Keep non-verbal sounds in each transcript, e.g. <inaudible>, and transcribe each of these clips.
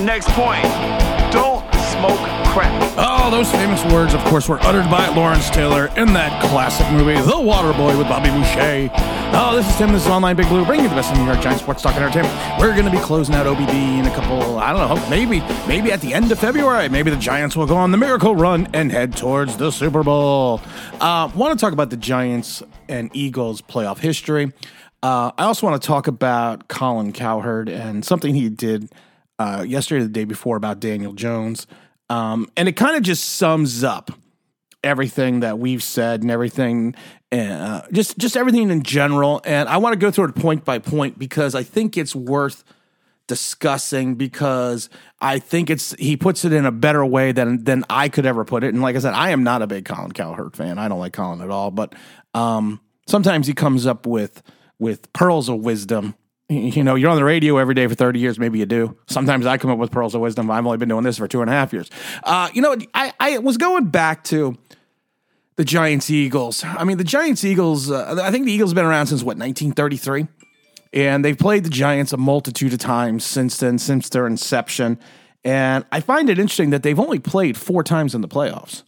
next point. Don't smoke crack. Oh, those famous words, of course, were uttered by Lawrence Taylor in that classic movie, The Waterboy with Bobby Boucher. Oh, this is Tim. This is Online Big Blue, bringing you the best in New York Giants sports talk and entertainment. We're going to be closing out OBB in a couple, I don't know, maybe, maybe at the end of February. Maybe the Giants will go on the miracle run and head towards the Super Bowl. Uh, want to talk about the Giants and Eagles playoff history. Uh, I also want to talk about Colin Cowherd and something he did uh, yesterday the day before about Daniel Jones. Um, and it kind of just sums up everything that we've said and everything, uh, just just everything in general. And I want to go through it point by point because I think it's worth discussing because I think it's he puts it in a better way than than I could ever put it. And like I said, I am not a big Colin Cowherd fan. I don't like Colin at all, but um, sometimes he comes up with with pearls of wisdom you know, you're on the radio every day for 30 years. Maybe you do. Sometimes I come up with pearls of wisdom. I've only been doing this for two and a half years. Uh, you know, I, I was going back to the Giants Eagles. I mean, the Giants Eagles, uh, I think the Eagles have been around since what, 1933? And they've played the Giants a multitude of times since then, since their inception. And I find it interesting that they've only played four times in the playoffs.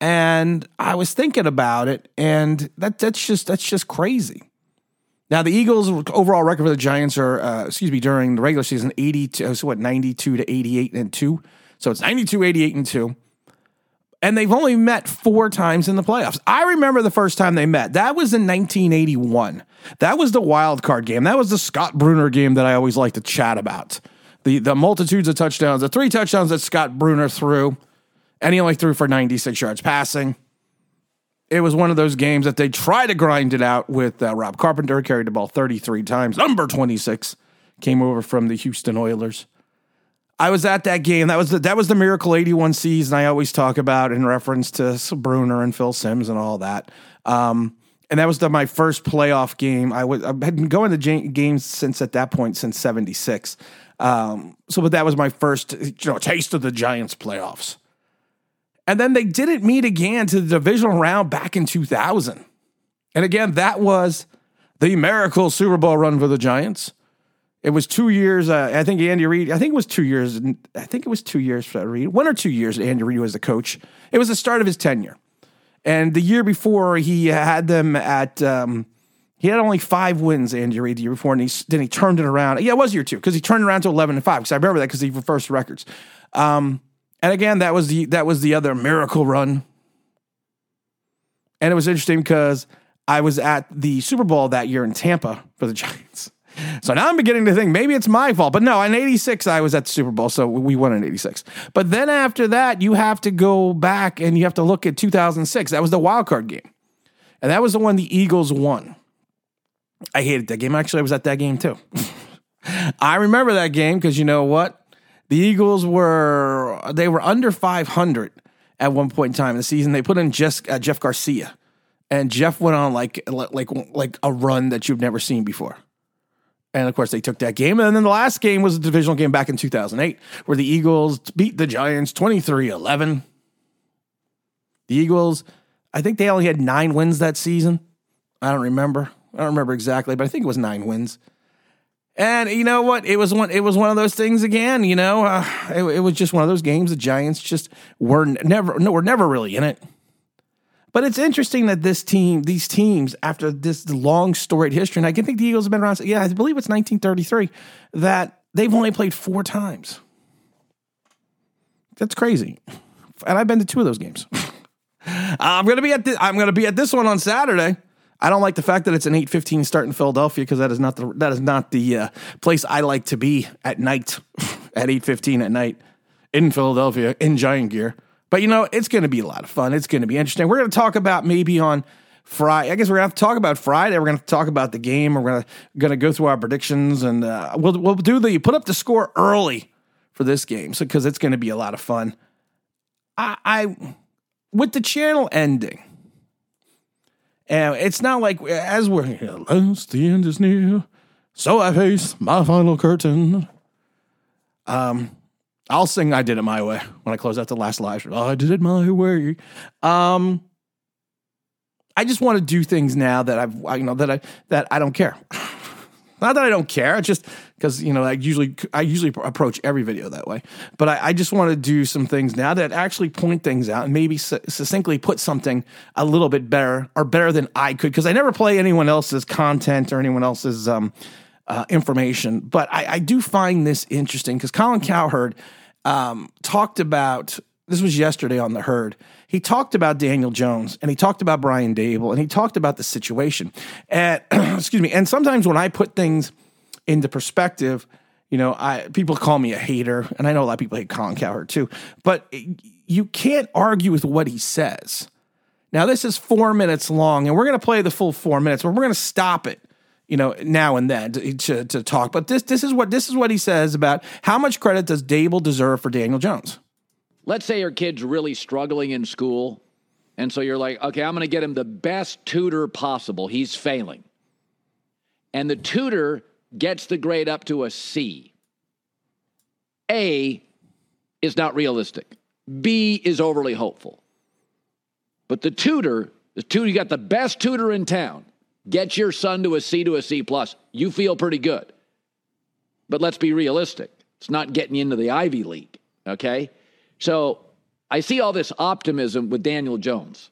And I was thinking about it, and that that's just that's just crazy. Now the Eagles' overall record for the Giants are, uh, excuse me, during the regular season, eighty-two. So what, ninety-two to eighty-eight and two. So it's 92, 88 and two. And they've only met four times in the playoffs. I remember the first time they met. That was in 1981. That was the wild card game. That was the Scott Brunner game that I always like to chat about. The the multitudes of touchdowns, the three touchdowns that Scott Brunner threw, and he only threw for 96 yards passing it was one of those games that they try to grind it out with uh, Rob Carpenter, carried the ball 33 times. Number 26 came over from the Houston Oilers. I was at that game. That was the that was the Miracle 81 season I always talk about in reference to Brunner and Phil Simms and all that. Um, and that was the, my first playoff game. I was I had been going to games since at that point since 76. Um, so but that was my first you know taste of the Giants playoffs. And then they didn't meet again to the divisional round back in 2000. And again, that was the miracle Super Bowl run for the Giants. It was two years. Uh, I think Andy Reid. I think it was two years. I think it was two years for Reid. One or two years. Andy Reid was the coach. It was the start of his tenure, and the year before he had them at. Um, he had only five wins. Andy Reid the year before, and he then he turned it around. Yeah, it was year two because he turned around to eleven and five. Because I remember that because he reversed records. Um, and again, that was the that was the other miracle run. And it was interesting because I was at the Super Bowl that year in Tampa for the <laughs> Giants. So now I'm beginning to think maybe it's my fault. But no, in 86, I was at the Super Bowl, so we won in 86. But then after that, you have to go back and you have to look at 2006. That was the wild card game. And that was the one the Eagles won. I hated that game. Actually, I was at that game too. <laughs> I remember that game because you know what? The Eagles were they were under 500 at one point in time in the season. They put in Jeff, uh, Jeff Garcia, and Jeff went on like like like a run that you've never seen before. And of course, they took that game. And then the last game was a divisional game back in 2008, where the Eagles beat the Giants 23 11. The Eagles, I think they only had nine wins that season. I don't remember. I don't remember exactly, but I think it was nine wins. And you know what? It was one. It was one of those things again. You know, uh, it, it, was just one of those games. The Giants just were never, no, were never really in it. But it's interesting that this team, these teams, after this long storied history, and I can think the Eagles have been around. Yeah, I believe it's 1933. That they've only played four times. That's crazy. And I've been to two of those games. <laughs> I'm gonna be at the, I'm gonna be at this one on Saturday. I don't like the fact that it's an 8:15 start in Philadelphia because that is not the that is not the uh, place I like to be at night <laughs> at 8:15 at night in Philadelphia in giant gear. But you know, it's going to be a lot of fun. It's going to be interesting. We're going to talk about maybe on Friday. I guess we're going to have to talk about Friday. We're going to talk about the game. We're going to going to go through our predictions and uh, we'll we'll do the put up the score early for this game, so because it's going to be a lot of fun. I, I with the channel ending and it's not like as we're here, the end is near, so I face my final curtain. Um, I'll sing "I Did It My Way" when I close out the last live show. I did it my way. Um, I just want to do things now that I've, you know, that I that I don't care. <sighs> Not that I don't care, it's just because you know I usually I usually approach every video that way. But I, I just want to do some things now that actually point things out and maybe succinctly put something a little bit better or better than I could because I never play anyone else's content or anyone else's um, uh, information. But I, I, do find this interesting because Colin Cowherd um, talked about this was yesterday on the herd. He talked about Daniel Jones and he talked about Brian Daboll and he talked about the situation. And <clears throat> excuse me. And sometimes when I put things into perspective, you know, I people call me a hater, and I know a lot of people hate Colin Cowherd too. But you can't argue with what he says. Now this is four minutes long, and we're going to play the full four minutes, but we're going to stop it you know, now and then to, to, to, talk. But this this is what this is what he says about how much credit does Daboll deserve for Daniel Jones let's say your kid's really struggling in school, and so you're like, okay, I'm going to get him the best tutor possible. He's failing. And the tutor gets the grade up to a C. A is not realistic. B is overly hopeful. But the tutor, the tutor, you got the best tutor in town, gets your son to a C to a C plus. You feel pretty good. But let's be realistic. It's not getting into the Ivy League, okay? So I see all this optimism with Daniel Jones.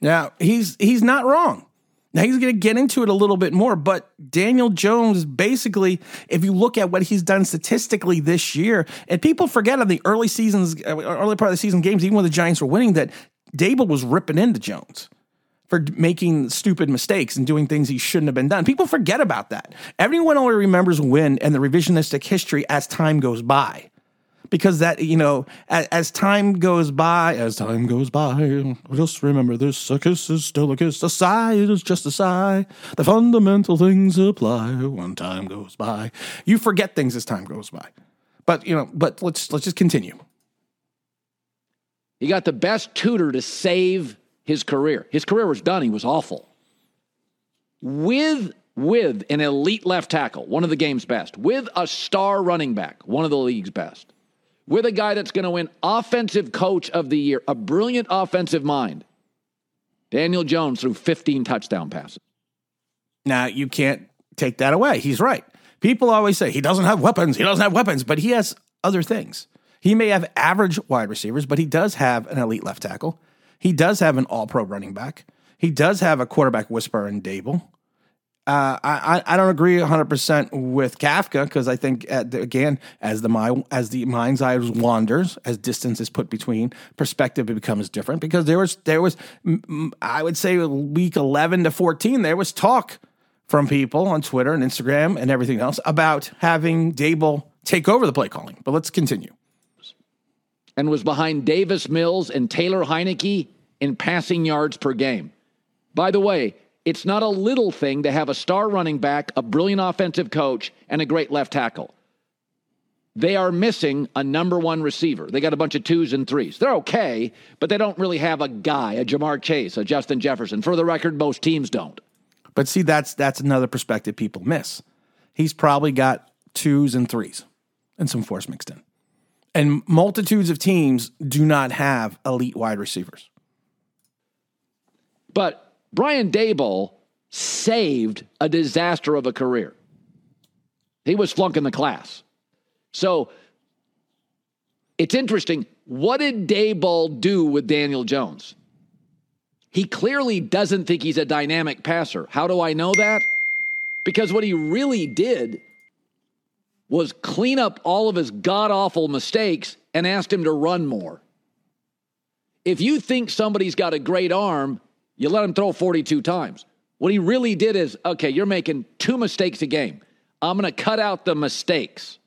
Now, he's he's not wrong. Now he's going to get into it a little bit more, but Daniel Jones basically, if you look at what he's done statistically this year, and people forget on the early seasons, uh, early part of the season games, even when the Giants were winning, that Daboll was ripping into Jones for making stupid mistakes and doing things he shouldn't have been done. People forget about that. Everyone only remembers win and the revisionistic history as time goes by because that you know as, as, time goes by as time goes by just remember this a kiss is still a kiss. A sigh is just a sigh. The fundamental things apply when time goes by. You forget things as time goes by. But you know but let's let's just continue. He got the best tutor to save his career. His career was done. He was awful. With with an elite left tackle, one of the game's best, with a star running back, one of the league's best, with a guy that's going to win Offensive Coach of the Year, a brilliant offensive mind. Daniel Jones threw 15 touchdown passes. Now, you can't take that away. He's right. People always say he doesn't have weapons, he doesn't have weapons, but he has other things. He may have average wide receivers, but he does have an elite left tackle. He does have an all pro running back. He does have a quarterback whisperer in Daboll. Uh, I I don't agree 100 percent with Kafka because I think the, again as the my as the mind's eye wanders as distance is put between perspective it becomes different because there was there was I would say week 11 to 14 there was talk from people on Twitter and Instagram and everything else about having Daboll take over the play calling. But let's continue. And was behind Davis Mills and Taylor Heinicke in passing yards per game. By the way, it's not a little thing to have a star running back, a brilliant offensive coach, and a great left tackle. They are missing a number one receiver. They got a bunch of twos and threes. They're okay, but they don't really have a guy, a Ja'Marr Chase, a Justin Jefferson. For the record, most teams don't. But see, that's that's another perspective people miss. He's probably got twos and threes and some force mixed in. And multitudes of teams do not have elite wide receivers. But Brian Daboll saved a disaster of a career. He was flunking the class. So it's interesting. What did Daboll do with Daniel Jones? He clearly doesn't think he's a dynamic passer. How do I know that? Because what he really did was clean up all of his god awful mistakes and asked him to run more. If you think somebody's got a great arm, you let him throw 42 times. What he really did is okay, you're making two mistakes a game. I'm going to cut out the mistakes.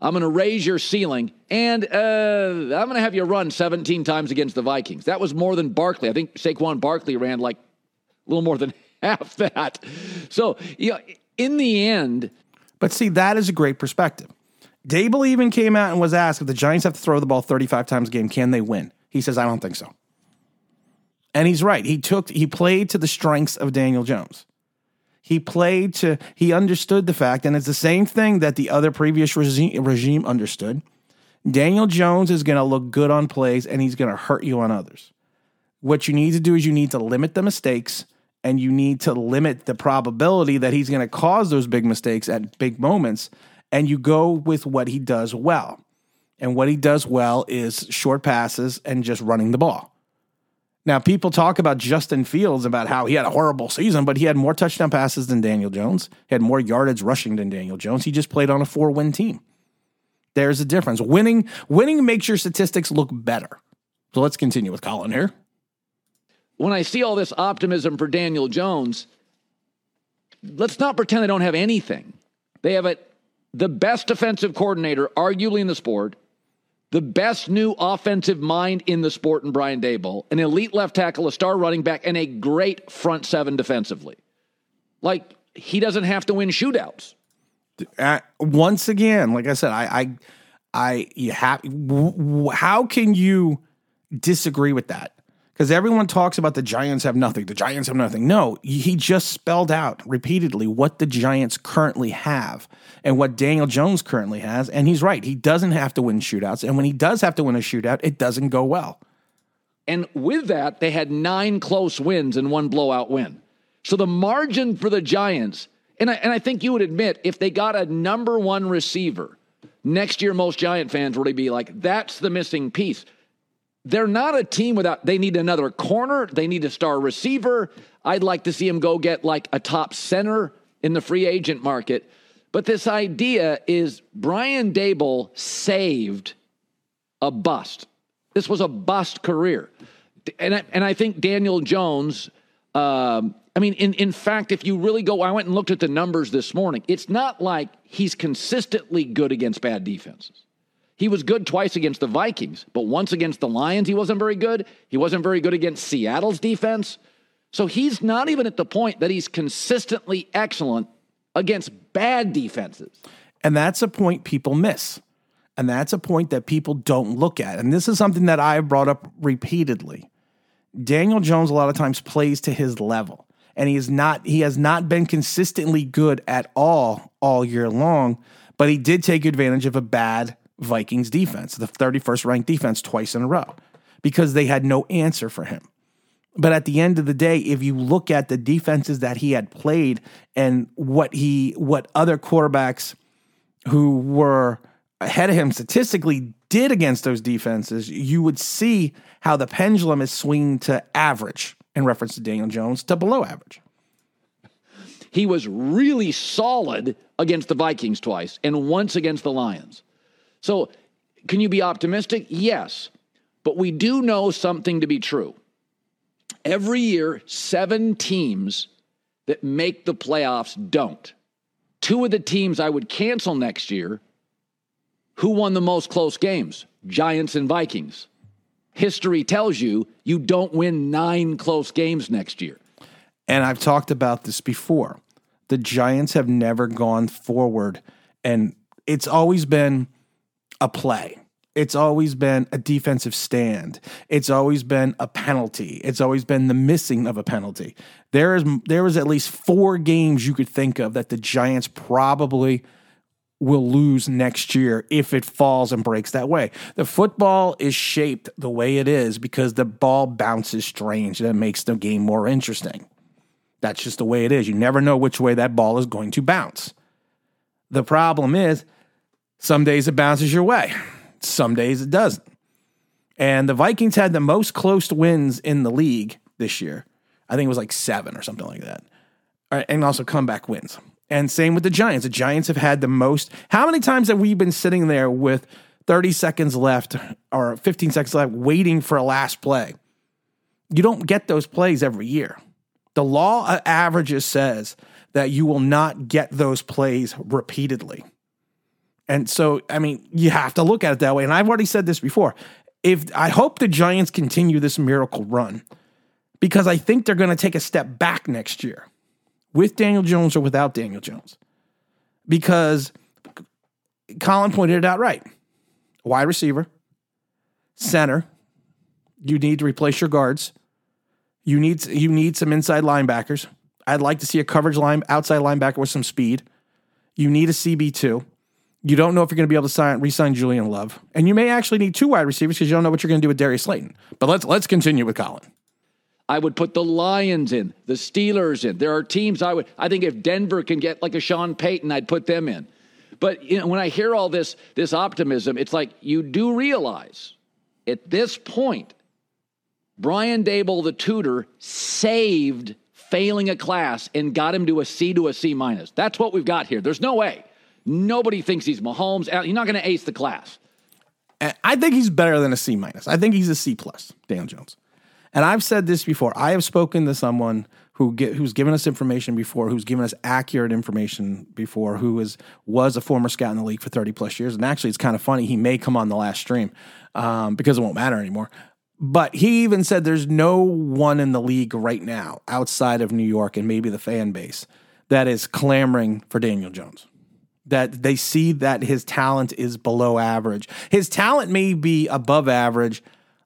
I'm going to raise your ceiling, and uh, I'm going to have you run 17 times against the Vikings. That was more than Barkley. I think Saquon Barkley ran like a little more than <laughs> half that. So, you know, in the end. But see, that is a great perspective. Daboll even came out and was asked if the Giants have to throw the ball 35 times a game, can they win? He says, I don't think so. And he's right. He took he played to the strengths of Daniel Jones. He played to he understood the fact, and it's the same thing that the other previous regime, regime understood. Daniel Jones is going to look good on plays, and he's going to hurt you on others. What you need to do is you need to limit the mistakes and you need to limit the probability that he's going to cause those big mistakes at big moments. And you go with what he does well. And what he does well is short passes and just running the ball. Now, people talk about Justin Fields about how he had a horrible season, but he had more touchdown passes than Daniel Jones. He had more yardage rushing than Daniel Jones. He just played on a four win team. There's a difference. Winning, winning makes your statistics look better. So let's continue with Colin here. When I see all this optimism for Daniel Jones, let's not pretend they don't have anything. They have a, the best defensive coordinator, arguably in the sport, the best new offensive mind in the sport in Brian Daboll, an elite left tackle, a star running back, and a great front seven defensively. Like he doesn't have to win shootouts. Uh, once again, like I said, I, I, I, you have. How can you disagree with that? Because everyone talks about the Giants have nothing. The Giants have nothing. No, he just spelled out repeatedly what the Giants currently have and what Daniel Jones currently has. And he's right. He doesn't have to win shootouts. And when he does have to win a shootout, it doesn't go well. And with that, they had nine close wins and one blowout win. So the margin for the Giants, and I, and I think you would admit, if they got a number one receiver, next year most Giant fans would be like, that's the missing piece. They're not a team without, they need another corner. They need a star receiver. I'd like to see him go get like a top center in the free agent market. But this idea is Brian Daboll saved a bust. This was a bust career. And I, and I think Daniel Jones, um, I mean, in, in fact, if you really go, I went and looked at the numbers this morning. It's not like he's consistently good against bad defenses. He was good twice against the Vikings, but once against the Lions, he wasn't very good. He wasn't very good against Seattle's defense. So he's not even at the point that he's consistently excellent against bad defenses. And that's a point people miss. And that's a point that people don't look at. And this is something that I have brought up repeatedly. Daniel Jones a lot of times plays to his level. And he is not he has not been consistently good at all all year long, but he did take advantage of a bad Vikings defense, the 31st ranked defense, twice in a row because they had no answer for him. But at the end of the day, if you look at the defenses that he had played and what he what other quarterbacks who were ahead of him statistically did against those defenses, you would see how the pendulum is swinging to average in reference to Daniel Jones to below average. He was really solid against the Vikings twice and once against the Lions. So, can you be optimistic? Yes. But we do know something to be true. Every year, seven teams that make the playoffs don't. Two of the teams I would cancel next year. Who won the most close games? Giants and Vikings. History tells you you don't win nine close games next year. And I've talked about this before. The Giants have never gone forward, and it's always been a play. It's always been a defensive stand. It's always been a penalty. It's always been the missing of a penalty. There is there was at least four games you could think of that the Giants probably will lose next year if it falls and breaks that way. The football is shaped the way it is because the ball bounces strange it makes the game more interesting. That's just the way it is. You never know which way that ball is going to bounce. The problem is some days it bounces your way, some days it doesn't. And the Vikings had the most close wins in the league this year. I think it was like seven or something like that. Uh, and also comeback wins. And same with the Giants. The Giants have had the most. How many times have we been sitting there with 30 seconds left or 15 seconds left waiting for a last play? You don't get those plays every year. The law of averages says that you will not get those plays repeatedly. And so, I mean, you have to look at it that way. And I've already said this before. If I hope the Giants continue this miracle run, because I think they're going to take a step back next year with Daniel Jones or without Daniel Jones. Because Colin pointed it out right. Wide receiver, center, you need to replace your guards. You need you need some inside linebackers. I'd like to see a coverage line outside linebacker with some speed. You need a CB2. You don't know if you're going to be able to sign, re-sign Julian Love, and you may actually need two wide receivers because you don't know what you're going to do with Darius Slayton. But let's let's continue with Colin. I would put the Lions in, the Steelers in. There are teams I would, I think if Denver can get like a Sean Payton, I'd put them in. But you know, when I hear all this, this optimism, it's like you do realize at this point, Brian Daboll, the tutor, saved failing a class and got him to a C to a C minus. That's what we've got here. There's no way. Nobody thinks he's Mahomes. He's not going to ace the class. I think he's better than a C minus. I think he's a C plus, Daniel Jones. And I've said this before. I have spoken to someone who get, who's given us information before, who's given us accurate information before, who is was a former scout in the league for 30 plus years. And actually, it's kind of funny. He may come on the last stream um, because it won't matter anymore. But he even said there's no one in the league right now outside of New York and maybe the fan base that is clamoring for Daniel Jones that they see that his talent is below average. His talent may be above average,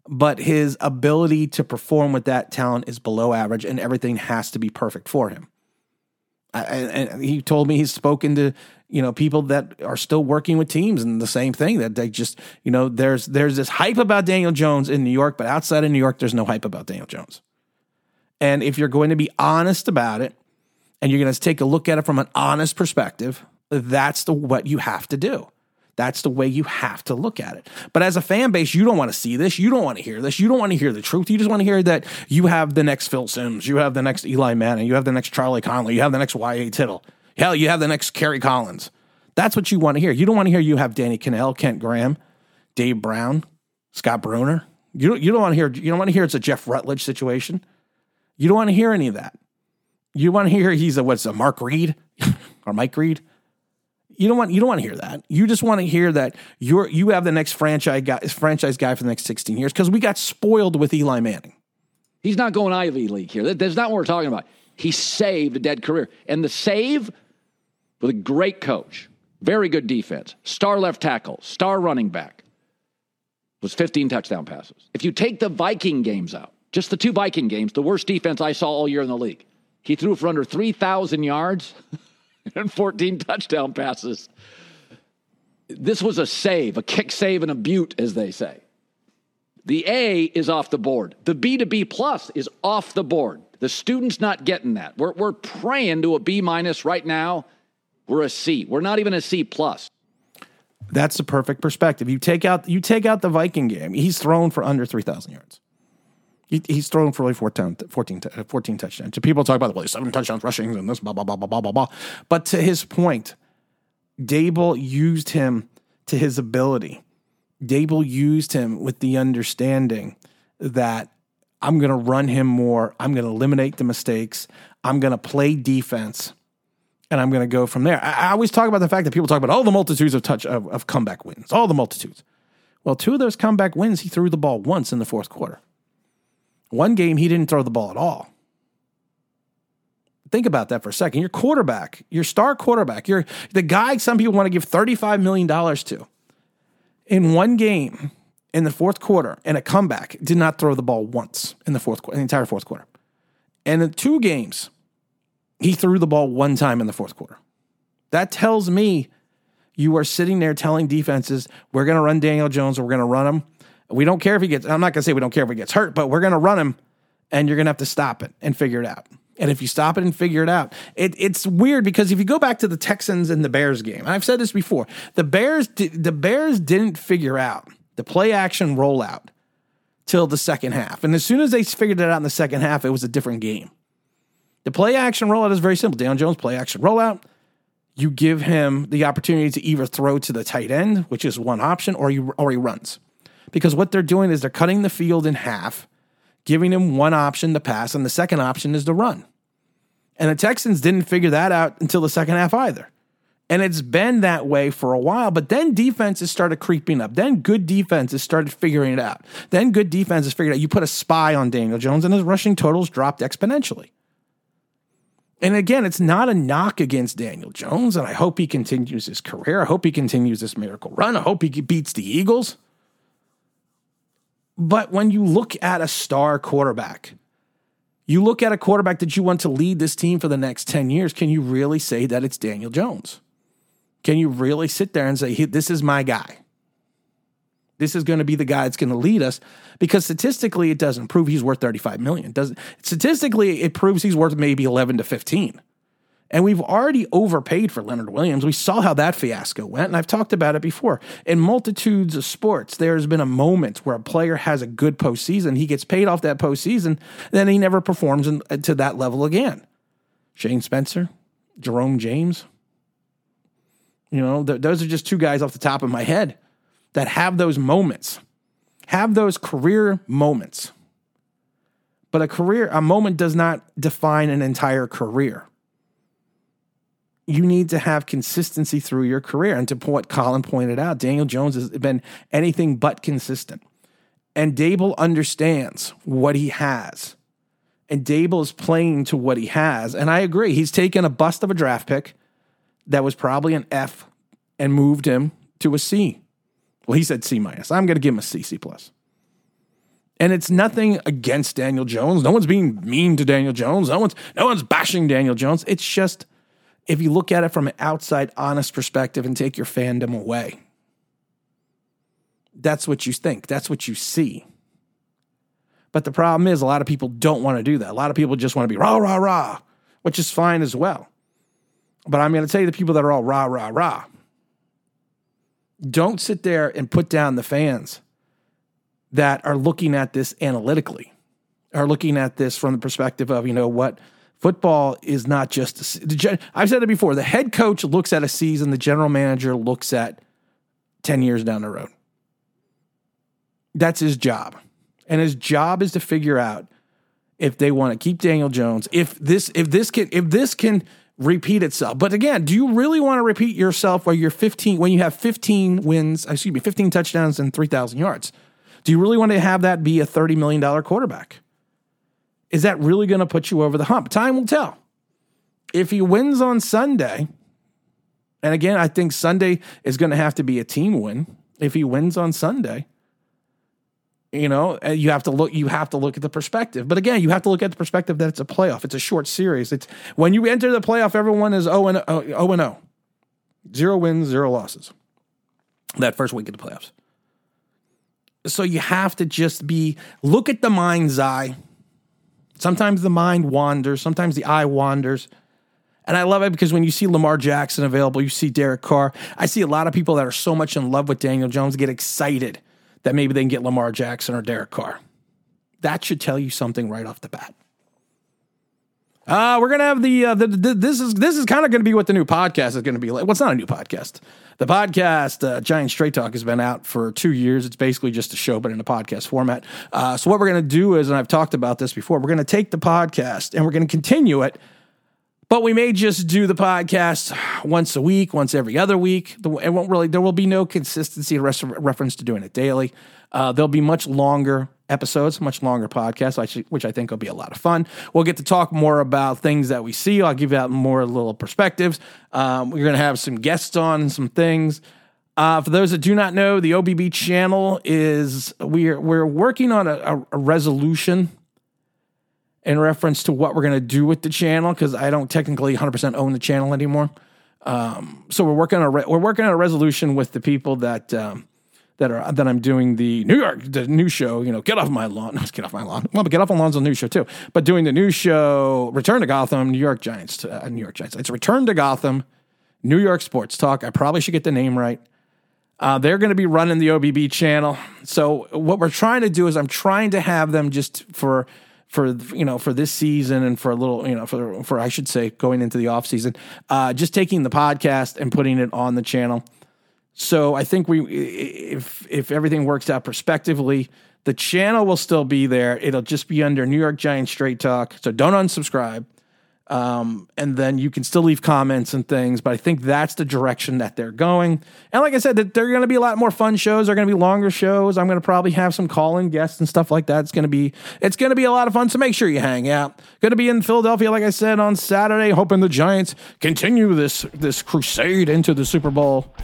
but his ability to perform with that talent is below average, and everything has to be perfect for him. And he told me he's spoken to you know people that are still working with teams and the same thing that they just you know there's there's this hype about Daniel Jones in New York, but outside of New York, there's no hype about Daniel Jones. And if you're going to be honest about it, and you're going to take a look at it from an honest perspective, that's the what you have to do. That's the way you have to look at it. But as a fan base, you don't want to see this. You don't want to hear this. You don't want to hear the truth. You just want to hear that you have the next Phil Simms, you have the next Eli Manning, you have the next Charlie Conerly, you have the next Y.A. Tittle. Hell, you have the next Kerry Collins. That's what you want to hear. You don't want to hear you have Danny Kanell, Kent Graham, Dave Brown, Scott Brunner. You don't, you don't want to hear you don't want to hear it's a Jeff Rutledge situation. You don't want to hear any of that. You want to hear he's a what's a Mark Reed <laughs> or Mike Reed you don't want you don't want to hear that. You just want to hear that you're you have the next franchise guy franchise guy for the next 16 years because we got spoiled with Eli Manning. He's not going Ivy League here. That's not what we're talking about. He saved a dead career. And the save with a great coach, very good defense, star left tackle, star running back, was 15 touchdown passes. If you take the Viking games out, just the two Viking games, the worst defense I saw all year in the league, he threw for under 3,000 yards. <laughs> and 14 touchdown passes. This was a save, a kick save and a beaut, as they say. The A is off the board. The B to B plus is off the board. The student's not getting that. We're, we're praying to a B minus right now. We're a C. We're not even a C plus. That's the perfect perspective. You take out you take out the Viking game. He's thrown for under three thousand yards. He, he's thrown for like 14, 14, 14 touchdowns. People talk about, well, he's seven touchdowns rushing and this, blah, blah, blah, blah, blah, blah, blah. But to his point, Daboll used him to his ability. Daboll used him with the understanding that I'm going to run him more. I'm going to eliminate the mistakes. I'm going to play defense and I'm going to go from there. I, I, always talk about the fact that people talk about all the multitudes of touch of, of comeback wins, all the multitudes. Well, two of those comeback wins, he threw the ball once in the fourth quarter. One game, he didn't throw the ball at all. Think about that for a second. Your quarterback, your star quarterback, you're the guy some people want to give $35 million to. In one game, in the fourth quarter, and a comeback, did not throw the ball once in the fourth quarter, the entire fourth quarter. And in two games, he threw the ball one time in the fourth quarter. That tells me you are sitting there telling defenses, we're going to run Daniel Jones, we're going to run him we don't care if he gets, I'm not going to say we don't care if he gets hurt, but we're going to run him and you're going to have to stop it and figure it out. And if you stop it and figure it out, it, it's weird because if you go back to the Texans and the Bears game, I've said this before, the Bears the Bears didn't figure out the play action rollout till the second half. And as soon as they figured it out in the second half, it was a different game. The play action rollout is very simple. Daniel Jones play action rollout. You give him the opportunity to either throw to the tight end, which is one option, or you or he runs because what they're doing is they're cutting the field in half, giving him one option to pass, and the second option is to run. And the Texans didn't figure that out until the second half either. And it's been that way for a while, but then defenses started creeping up. Then good defenses started figuring it out. Then good defenses figured out you put a spy on Daniel Jones and his rushing totals dropped exponentially. And again, it's not a knock against Daniel Jones, and I hope he continues his career. I hope he continues this miracle run. I hope he beats the Eagles. But when you look at a star quarterback, you look at a quarterback that you want to lead this team for the next 10 years, can you really say that it's Daniel Jones? Can you really sit there and say, this is my guy? This is going to be the guy that's going to lead us because statistically it doesn't prove he's worth 35 million. Doesn't statistically it proves he's worth maybe 11 to 15. And we've already overpaid for Leonard Williams. We saw how that fiasco went, and I've talked about it before. In multitudes of sports, there's been a moment where a player has a good postseason. He gets paid off that postseason, then he never performs in, to that level again. Shane Spencer, Jerome James. You know, th- those are just two guys off the top of my head that have those moments, have those career moments. But a career, a moment does not define an entire career you need to have consistency through your career. And to what Colin pointed out, Daniel Jones has been anything but consistent. And Daboll understands what he has. And Daboll is playing to what he has. And I agree. He's taken a bust of a draft pick that was probably an F and moved him to a C. Well, he said C minus. I'm going to give him a C, C plus. And it's nothing against Daniel Jones. No one's being mean to Daniel Jones. No one's no one's bashing Daniel Jones. It's just if you look at it from an outside, honest perspective and take your fandom away. That's what you think, that's what you see. But the problem is, a lot of people don't want to do that. A lot of people just want to be rah, rah, rah, which is fine as well. But I'm going to tell you the people that are all rah, rah, rah. Don't sit there and put down the fans that are looking at this analytically, are looking at this from the perspective of, you know, what Football is not just, I've said it before, the head coach looks at a season, the general manager looks at 10 years down the road. That's his job. And his job is to figure out if they want to keep Daniel Jones, if this, if this can, if this can repeat itself. But again, do you really want to repeat yourself where you're 15, when you have 15 wins, excuse me, 15 touchdowns and 3,000 yards? Do you really want to have that be a $30 million quarterback? Is that really going to put you over the hump? Time will tell. If he wins on Sunday, and again, I think Sunday is going to have to be a team win. If he wins on Sunday, you know, uh, you have to look. You have to look at the perspective. But again, you have to look at the perspective that it's a playoff. It's a short series. It's when you enter the playoff, everyone is zero and zero oh, and zero, zero wins, zero losses. That first week of the playoffs. So you have to just be look at the mind's eye Sometimes the mind wanders, sometimes the eye wanders. And I love it because when you see Lamar Jackson available, you see Derek Carr. I see a lot of people that are so much in love with Daniel Jones get excited that maybe they can get Lamar Jackson or Derek Carr. That should tell you something right off the bat. Uh, we're gonna have the, uh, the, the this is this is kind of gonna be what the new podcast is gonna be like. What's well, not a new podcast. The podcast uh, Giant Straight Talk has been out for two years. It's basically just a show, but in a podcast format. Uh, so what we're gonna do is, and I've talked about this before, we're gonna take the podcast and we're gonna continue it. But we may just do the podcast once a week, once every other week. It won't really. There will be no consistency reference to doing it daily. Uh, there'll be much longer episodes, much longer podcast, which I think will be a lot of fun. We'll get to talk more about things that we see. I'll give out more little perspectives. Um, we're going to have some guests on some things. Uh, for those that do not know, the OBB channel is we're we're working on a, a resolution in reference to what we're going to do with the channel because I don't technically 100% own the channel anymore. Um, so we're working on a re- we're working on a resolution with the people that um, that are that I'm doing the New York the new show. You know, get off my lawn. <laughs> Let's get off my lawn. Well, but get off my lawn's a new show too. But doing the new show, Return to Gotham, New York Giants, uh, New York Giants. It's Return to Gotham, New York Sports Talk. I probably should get the name right. Uh, they're going to be running the OBB channel. So what we're trying to do is I'm trying to have them just for for you know for this season and for a little you know for for I should say going into the off season, uh, just taking the podcast and putting it on the channel. So I think we, if if everything works out prospectively, the channel will still be there. It'll just be under New York Giants Straight Talk. So don't unsubscribe. Um, and then you can still leave comments and things, but I think that's the direction that they're going. And like I said, that they're going to be a lot more fun shows. They're going to be longer shows. I'm going to probably have some call-in guests and stuff like that. It's going to be it's going to be a lot of fun. So make sure you hang out. Going to be in Philadelphia, like I said, on Saturday. Hoping the Giants continue this this crusade into the Super Bowl.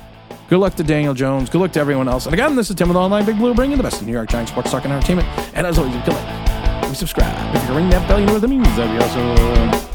Good luck to Daniel Jones. Good luck to everyone else. And again, this is Tim with Online Big Blue, bringing the best of New York Giants sports talk and entertainment. And as always, you like, subscribe. If you ring that bell, you know what that means. That'd be awesome.